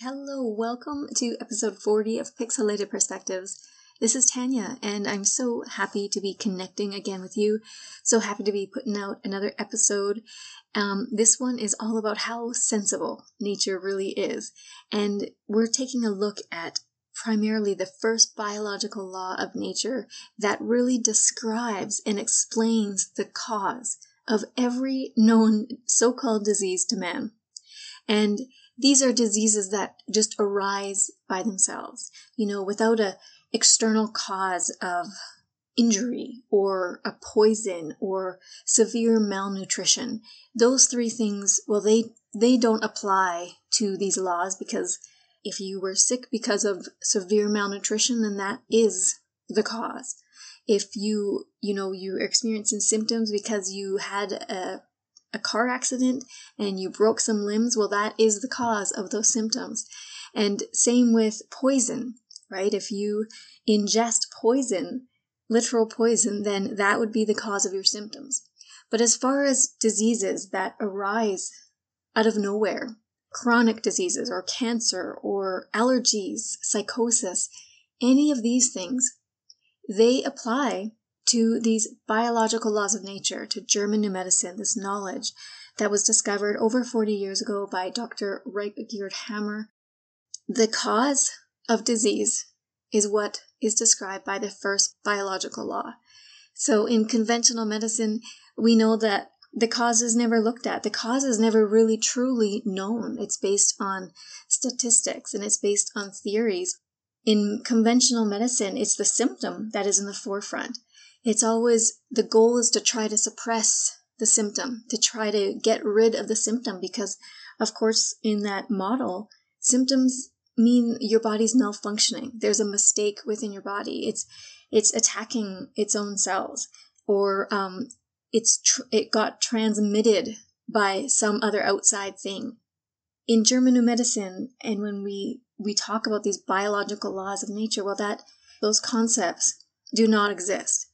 Hello, welcome to episode 40 of Pixelated Perspectives. This is Tanya, and I'm so happy to be connecting again with you. So happy to be putting out another episode. Um, this one is all about how sensible nature really is, and we're taking a look at primarily the first biological law of nature that really describes and explains the cause of every known so called disease to man. And these are diseases that just arise by themselves, you know, without a external cause of injury or a poison or severe malnutrition. Those three things, well, they, they don't apply to these laws because if you were sick because of severe malnutrition, then that is the cause. If you, you know, you're experiencing symptoms because you had a a car accident and you broke some limbs, well, that is the cause of those symptoms. And same with poison, right? If you ingest poison, literal poison, then that would be the cause of your symptoms. But as far as diseases that arise out of nowhere, chronic diseases or cancer or allergies, psychosis, any of these things, they apply to these biological laws of nature, to German new medicine, this knowledge that was discovered over 40 years ago by Dr. Richard Hamer. The cause of disease is what is described by the first biological law. So in conventional medicine, we know that the cause is never looked at. The cause is never really truly known. It's based on statistics and it's based on theories. In conventional medicine, it's the symptom that is in the forefront it's always the goal is to try to suppress the symptom, to try to get rid of the symptom because of course in that model, symptoms mean your body's malfunctioning. There's a mistake within your body. It's it's attacking its own cells or um, it's tr- it got transmitted by some other outside thing. In German New Medicine, and when we we talk about these biological laws of nature, well, that those concepts do not exist.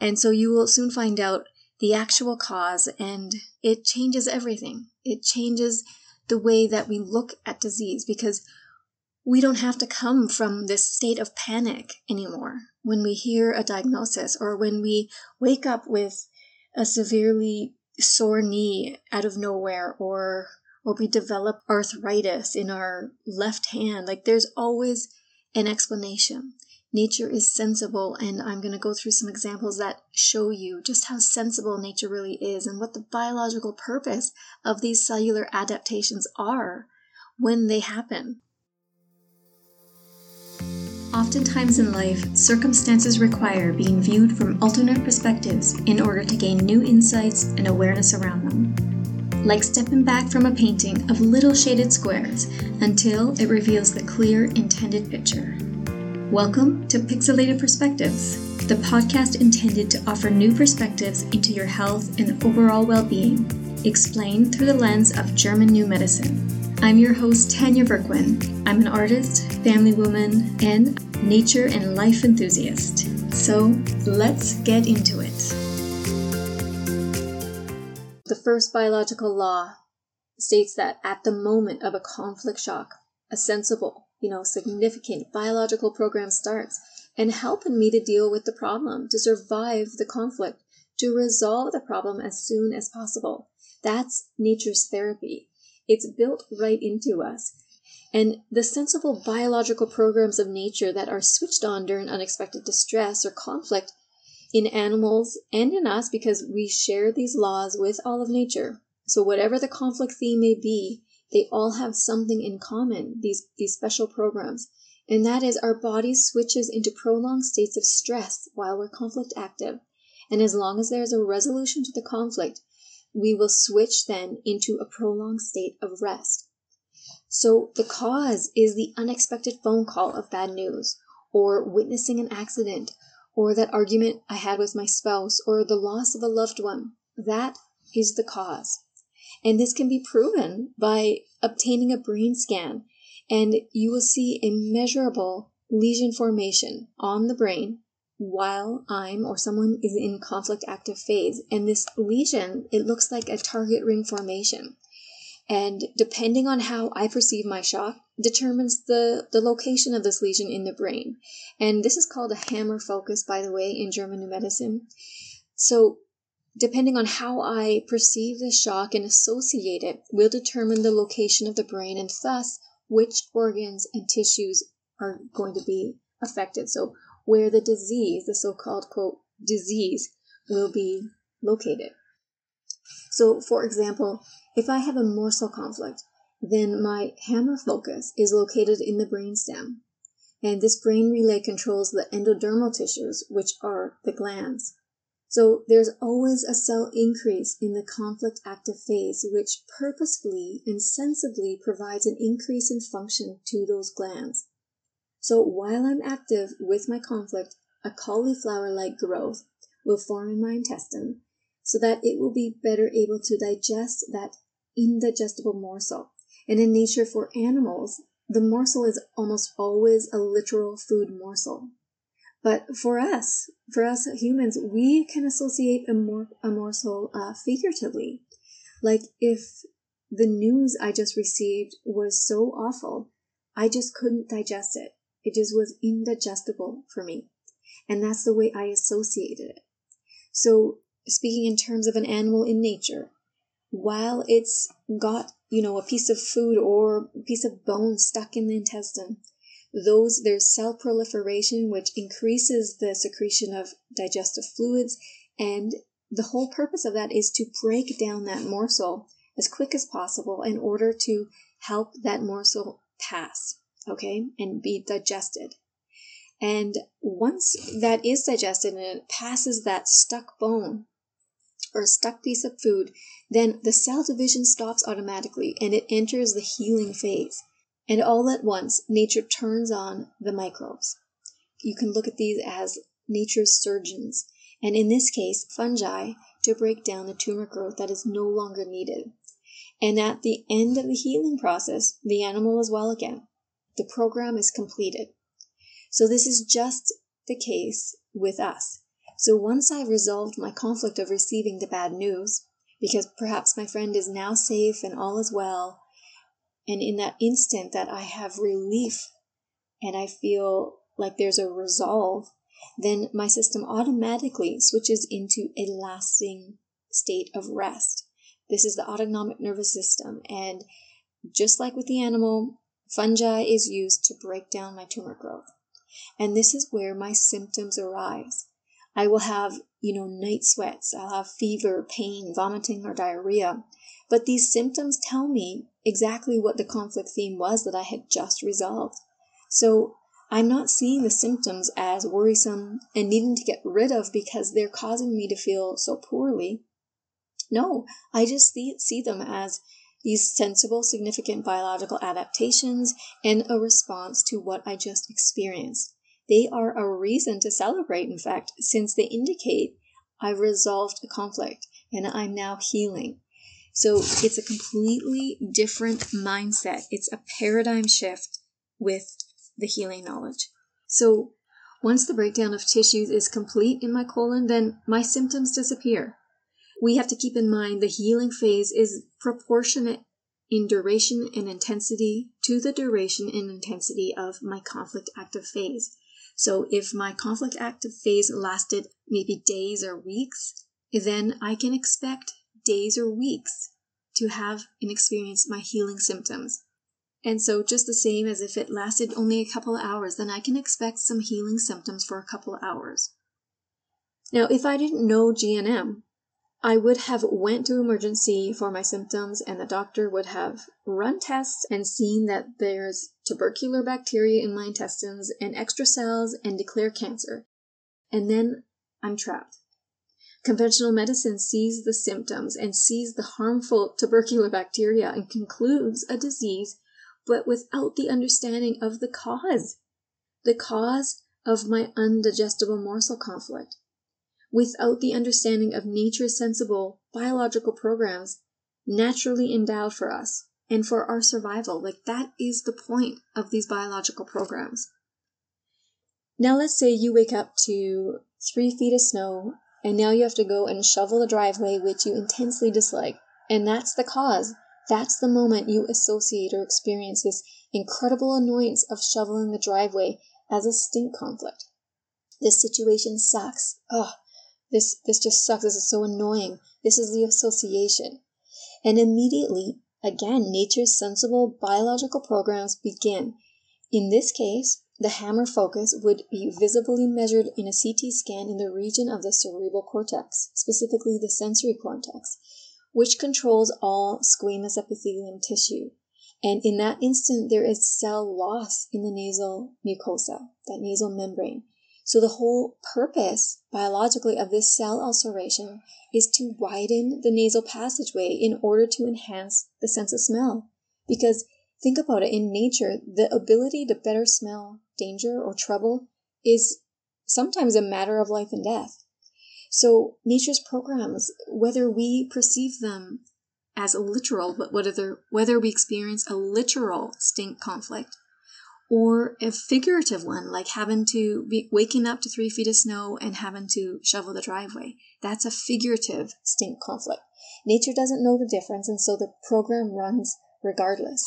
And so you will soon find out the actual cause, and it changes everything. It changes the way that we look at disease because we don't have to come from this state of panic anymore when we hear a diagnosis or when we wake up with a severely sore knee out of nowhere or or we develop arthritis in our left hand like there's always an explanation nature is sensible, and I'm going to go through some examples that show you just how sensible nature really is and what the biological purpose of these cellular adaptations are when they happen. Oftentimes in life, circumstances require being viewed from alternate perspectives in order to gain new insights and awareness around them. Like stepping back from a painting of little shaded squares until it reveals the clear intended picture. Welcome to Pixelated Perspectives, the podcast intended to offer new perspectives into your health and overall well being, explained through the lens of German New Medicine. I'm your host, Tanya Berkwin. I'm an artist, family woman, and nature and life enthusiast. So let's get into it. The first biological law states that at the moment of a conflict shock, a sensible, you know, significant biological program starts and helping me to deal with the problem, to survive the conflict, to resolve the problem as soon as possible. That's nature's therapy. It's built right into us. And the sensible biological programs of nature that are switched on during unexpected distress or conflict in animals and in us, because we share these laws with all of nature. So, whatever the conflict theme may be, they all have something in common, these, these special programs, and that is our body switches into prolonged states of stress while we're conflict active. And as long as there is a resolution to the conflict, we will switch then into a prolonged state of rest. So the cause is the unexpected phone call of bad news, or witnessing an accident, or that argument I had with my spouse, or the loss of a loved one. That is the cause. And this can be proven by obtaining a brain scan, and you will see immeasurable lesion formation on the brain while I'm or someone is in conflict active phase. And this lesion, it looks like a target ring formation. And depending on how I perceive my shock, determines the, the location of this lesion in the brain. And this is called a Hamer focus, by the way, in German medicine. So, depending on how I perceive the shock and associate it, will determine the location of the brain and thus which organs and tissues are going to be affected. So, where the disease, the so called quote, disease, will be located. So, for example, if I have a morsel conflict, then my Hamer focus is located in the brainstem. And this brain relay controls the endodermal tissues, which are the glands. So there's always a cell increase in the conflict active phase, which purposefully and sensibly provides an increase in function to those glands. So while I'm active with my conflict, a cauliflower like growth will form in my intestine so that it will be better able to digest that indigestible morsel. And in nature for animals, the morsel is almost always a literal food morsel. But for us, for us humans, we can associate a, mor- a morsel uh, figuratively. Like if the news I just received was so awful, I just couldn't digest it. It just was indigestible for me. And that's the way I associated it. So, speaking in terms of an animal in nature, while it's got, you know, a piece of food or a piece of bone stuck in the intestine, those there's cell proliferation which increases the secretion of digestive fluids and the whole purpose of that is to break down that morsel as quick as possible in order to help that morsel pass okay, and be digested. And once that is digested and it passes that stuck bone or a stuck piece of food, then the cell division stops automatically and it enters the healing phase. And all at once, nature turns on the microbes. You can look at these as nature's surgeons, and in this case, fungi, to break down the tumor growth that is no longer needed. And at the end of the healing process, the animal is well again the program is completed. So this is just the case with us. So once I've resolved my conflict of receiving the bad news, because perhaps my friend is now safe and all is well, and in that instant that I have relief and I feel like there's a resolve, then my system automatically switches into a lasting state of rest. This is the autonomic nervous system. And just like with the animal, Fungi is used to break down my tumor growth. And this is where my symptoms arise. I will have, you know, night sweats, I'll have fever, pain, vomiting, or diarrhea. But these symptoms tell me exactly what the conflict theme was that I had just resolved. So I'm not seeing the symptoms as worrisome and needing to get rid of because they're causing me to feel so poorly. No, I just see, see them as these sensible, significant biological adaptations and a response to what I just experienced. They are a reason to celebrate, in fact, since they indicate I've resolved a conflict and I'm now healing. So it's a completely different mindset. It's a paradigm shift with the healing knowledge. So once the breakdown of tissues is complete in my colon, then my symptoms disappear we have to keep in mind the healing phase is proportionate in duration and intensity to the duration and intensity of my conflict active phase. So if my conflict active phase lasted maybe days or weeks, then I can expect days or weeks to have and experience my healing symptoms. And so, just the same as if it lasted only a couple hours, then I can expect some healing symptoms for a couple hours. Now, if I didn't know GNM, I would have went to emergency for my symptoms and the doctor would have run tests and seen that there's tubercular bacteria in my intestines and extra cells and declare cancer. And then I'm trapped. Conventional medicine sees the symptoms and sees the harmful tubercular bacteria and concludes a disease, but without the understanding of the cause. The cause of my undigestible morsel conflict without the understanding of nature's sensible biological programs naturally endowed for us and for our survival. Like that is the point of these biological programs. Now, let's say you wake up to three feet of snow, and now you have to go and shovel the driveway, which you intensely dislike. And that's the cause that's the moment you associate or experience this incredible annoyance of shoveling the driveway as a stink conflict. This situation sucks. Oh, this this just sucks. This is so annoying. This is the association. And immediately, again, nature's sensible biological programs begin. In this case, the Hamer focus would be visibly measured in a CT scan in the region of the cerebral cortex, specifically the sensory cortex, which controls all squamous epithelium tissue. And in that instant, there is cell loss in the nasal mucosa, that nasal membrane. So the whole purpose biologically of this cell ulceration is to widen the nasal passageway in order to enhance the sense of smell. Because Think about it in nature, the ability to better smell danger or trouble is sometimes a matter of life and death. So, nature's programs, whether we perceive them as a literal, but whether, whether we experience a literal stink conflict or a figurative one, like having to be waking up to three feet of snow and having to shovel the driveway, that's a figurative stink conflict. Nature doesn't know the difference, and so the program runs regardless.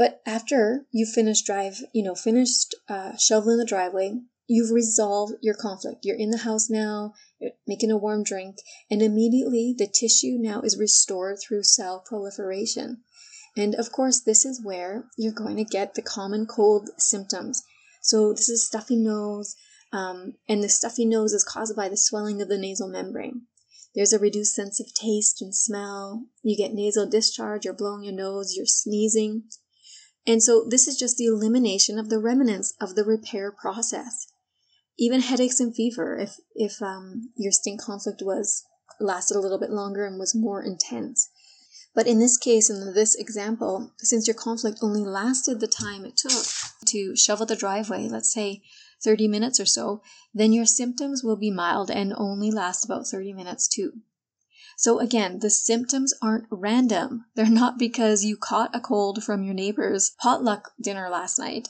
But after you finish drive, you know, finished uh, shoveling the driveway, you've resolved your conflict. You're in the house now, you're making a warm drink, and immediately the tissue now is restored through cell proliferation. And of course, this is where you're going to get the common cold symptoms. So this is stuffy nose, um, and the stuffy nose is caused by the swelling of the nasal membrane. There's a reduced sense of taste and smell. You get nasal discharge, you're blowing your nose, you're sneezing. And so this is just the elimination of the remnants of the repair process. Even headaches and fever, if if um, your stink conflict was lasted a little bit longer and was more intense. But in this case, in this example, since your conflict only lasted the time it took to shovel the driveway, let's say 30 minutes or so, then your symptoms will be mild and only last about 30 minutes too. So again, the symptoms aren't random. They're not because you caught a cold from your neighbor's potluck dinner last night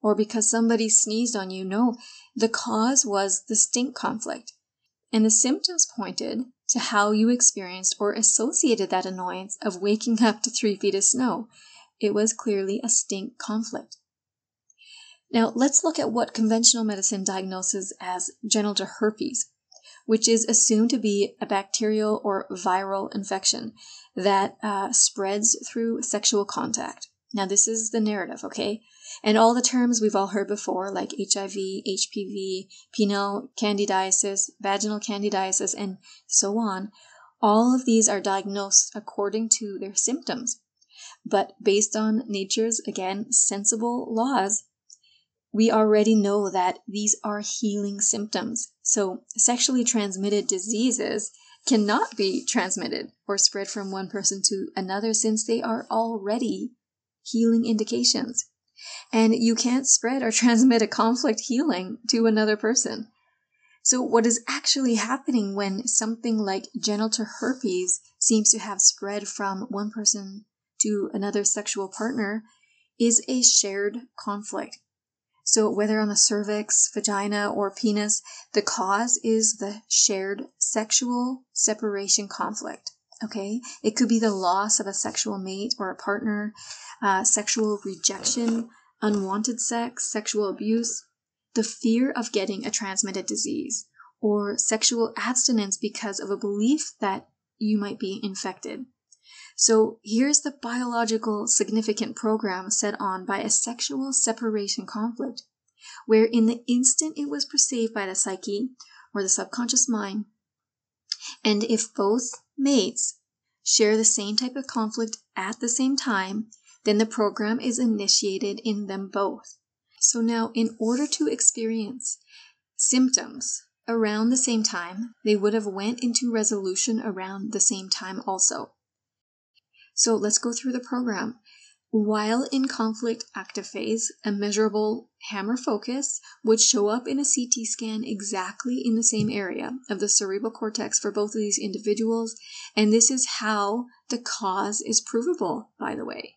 or because somebody sneezed on you. No, the cause was the stink conflict. And the symptoms pointed to how you experienced or associated that annoyance of waking up to three feet of snow. It was clearly a stink conflict. Now, let's look at what conventional medicine diagnoses as genital herpes which is assumed to be a bacterial or viral infection that uh, spreads through sexual contact. Now, this is the narrative, okay? And all the terms we've all heard before, like HIV, HPV, penile candidiasis, vaginal candidiasis, and so on, all of these are diagnosed according to their symptoms. But based on nature's, again, sensible laws, we already know that these are healing symptoms. So, sexually transmitted diseases cannot be transmitted or spread from one person to another since they are already healing indications. And you can't spread or transmit a conflict healing to another person. So, what is actually happening when something like genital herpes seems to have spread from one person to another sexual partner is a shared conflict. So, whether on the cervix, vagina, or penis, the cause is the shared sexual separation conflict. Okay, it could be the loss of a sexual mate or a partner, uh, sexual rejection, unwanted sex, sexual abuse, the fear of getting a transmitted disease, or sexual abstinence because of a belief that you might be infected. So here's the biological significant program set on by a sexual separation conflict, where in the instant it was perceived by the psyche or the subconscious mind, and if both mates share the same type of conflict at the same time, then the program is initiated in them both. So now, in order to experience symptoms around the same time, they would have went into resolution around the same time also. So let's go through the program. While in conflict active phase, a measurable Hamer focus would show up in a CT scan exactly in the same area of the cerebral cortex for both of these individuals, and this is how the cause is provable, by the way.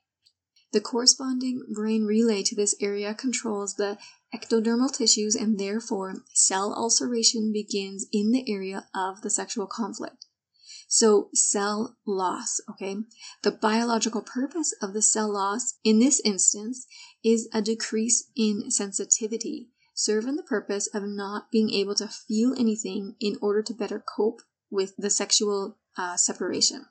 The corresponding brain relay to this area controls the ectodermal tissues, and therefore cell ulceration begins in the area of the sexual conflict. So, cell loss, okay? The biological purpose of the cell loss in this instance is a decrease in sensitivity, serving the purpose of not being able to feel anything in order to better cope with the sexual uh, separation.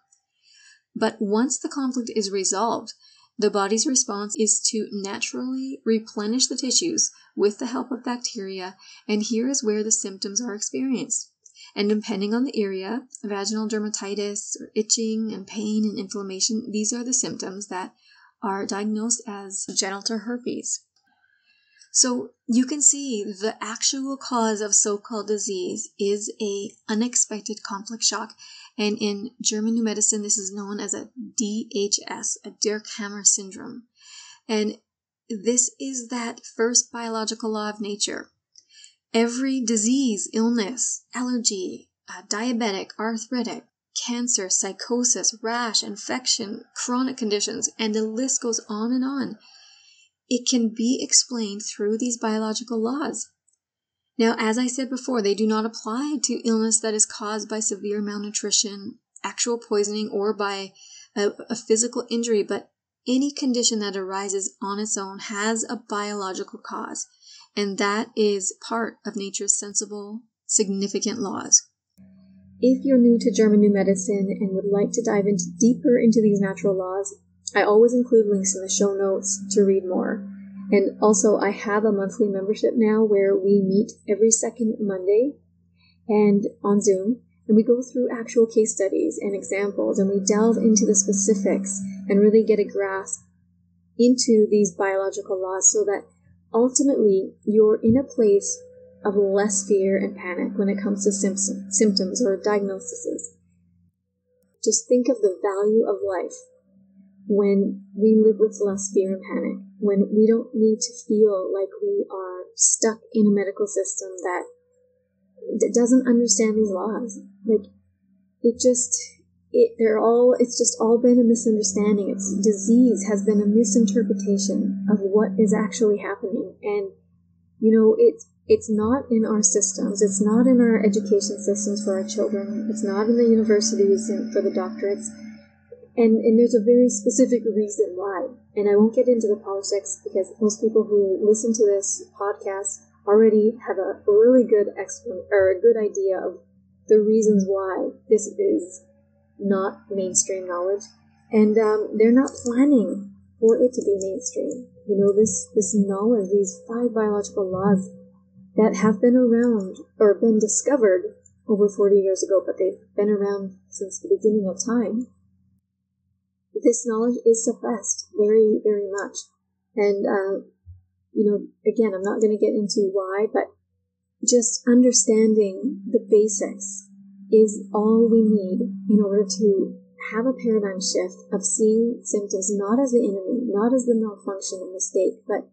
But once the conflict is resolved, the body's response is to naturally replenish the tissues with the help of bacteria, and here is where the symptoms are experienced. And depending on the area, vaginal dermatitis, or itching and pain and inflammation, these are the symptoms that are diagnosed as genital herpes. So you can see the actual cause of so-called disease is a unexpected conflict shock. And in German New Medicine, this is known as a DHS, a Dirk Hamer syndrome. And this is that first biological law of nature. Every disease, illness, allergy, uh, diabetic, arthritic, cancer, psychosis, rash, infection, chronic conditions, and the list goes on and on it can be explained through these biological laws. Now, as I said before, they do not apply to illness that is caused by severe malnutrition, actual poisoning, or by a, a physical injury, but any condition that arises on its own has a biological cause, and that is part of nature's sensible, significant laws. If you're new to German New Medicine and would like to dive into deeper into these natural laws, I always include links in the show notes to read more. And also, I have a monthly membership now where we meet every second Monday and on Zoom, and we go through actual case studies and examples, and we delve into the specifics and really get a grasp into these biological laws so that ultimately you're in a place of less fear and panic when it comes to symptoms or diagnoses. Just think of the value of life when we live with less fear and panic, when we don't need to feel like we are stuck in a medical system that, that doesn't understand these laws. Like, it just, it, they're all, it's just all been a misunderstanding. It's disease has been a misinterpretation of what is actually happening. And, you know, it's, it's not in our systems. It's not in our education systems for our children. It's not in the universities and for the doctorates and, and there's a very specific reason why. And I won't get into the politics because most people who listen to this podcast already have a really good explanation or a good idea of the reasons why this is not mainstream knowledge. And um, they're not planning for it to be mainstream. You know, this, this knowledge, these five biological laws that have been around or been discovered over 40 years ago, but they've been around since the beginning of time this knowledge is suppressed very, very much. And, uh, you know, again, I'm not going to get into why, but just understanding the basics is all we need in order to have a paradigm shift of seeing symptoms not as the enemy, not as the malfunction and mistake, but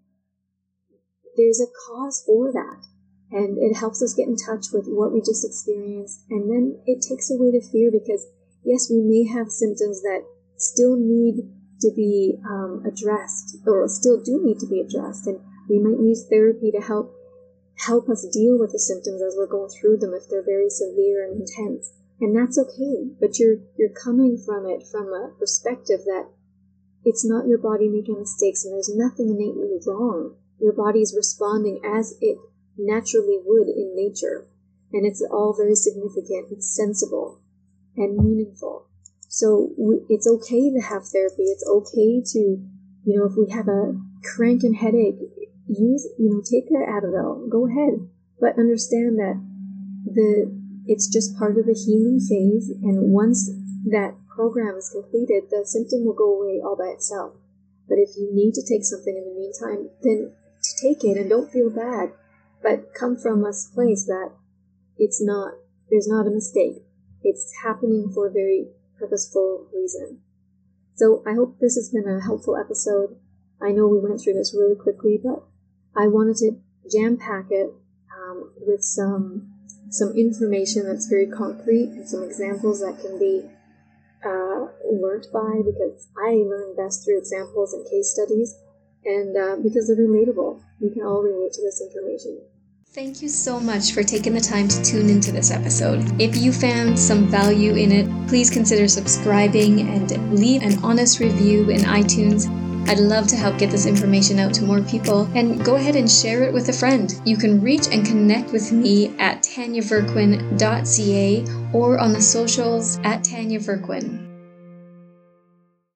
there's a cause for that. And it helps us get in touch with what we just experienced. And then it takes away the fear because, yes, we may have symptoms that still need to be um, addressed or still do need to be addressed and we might need therapy to help help us deal with the symptoms as we're going through them if they're very severe and intense. And that's okay but you're you're coming from it from a perspective that it's not your body making mistakes and there's nothing innately wrong. Your body is responding as it naturally would in nature. And it's all very significant it's sensible and meaningful. So we, it's okay to have therapy. It's okay to, you know, if we have a cranking headache, use, you know, take an Advil. Go ahead, but understand that the it's just part of the healing phase, and once that program is completed, the symptom will go away all by itself. But if you need to take something in the meantime, then take it and don't feel bad. But come from a place that it's not, there's not a mistake. It's happening for a very purposeful reason. So I hope this has been a helpful episode. I know we went through this really quickly, but I wanted to jam pack it um, with some some information that's very concrete and some examples that can be uh, learned by because I learn best through examples and case studies, and uh, because they're relatable. We can all relate to this information. Thank you so much for taking the time to tune into this episode. If you found some value in it, please consider subscribing and leave an honest review in iTunes. I'd love to help get this information out to more people and go ahead and share it with a friend. You can reach and connect with me at tanyaverquin.ca or on the socials at Tanya Verquin.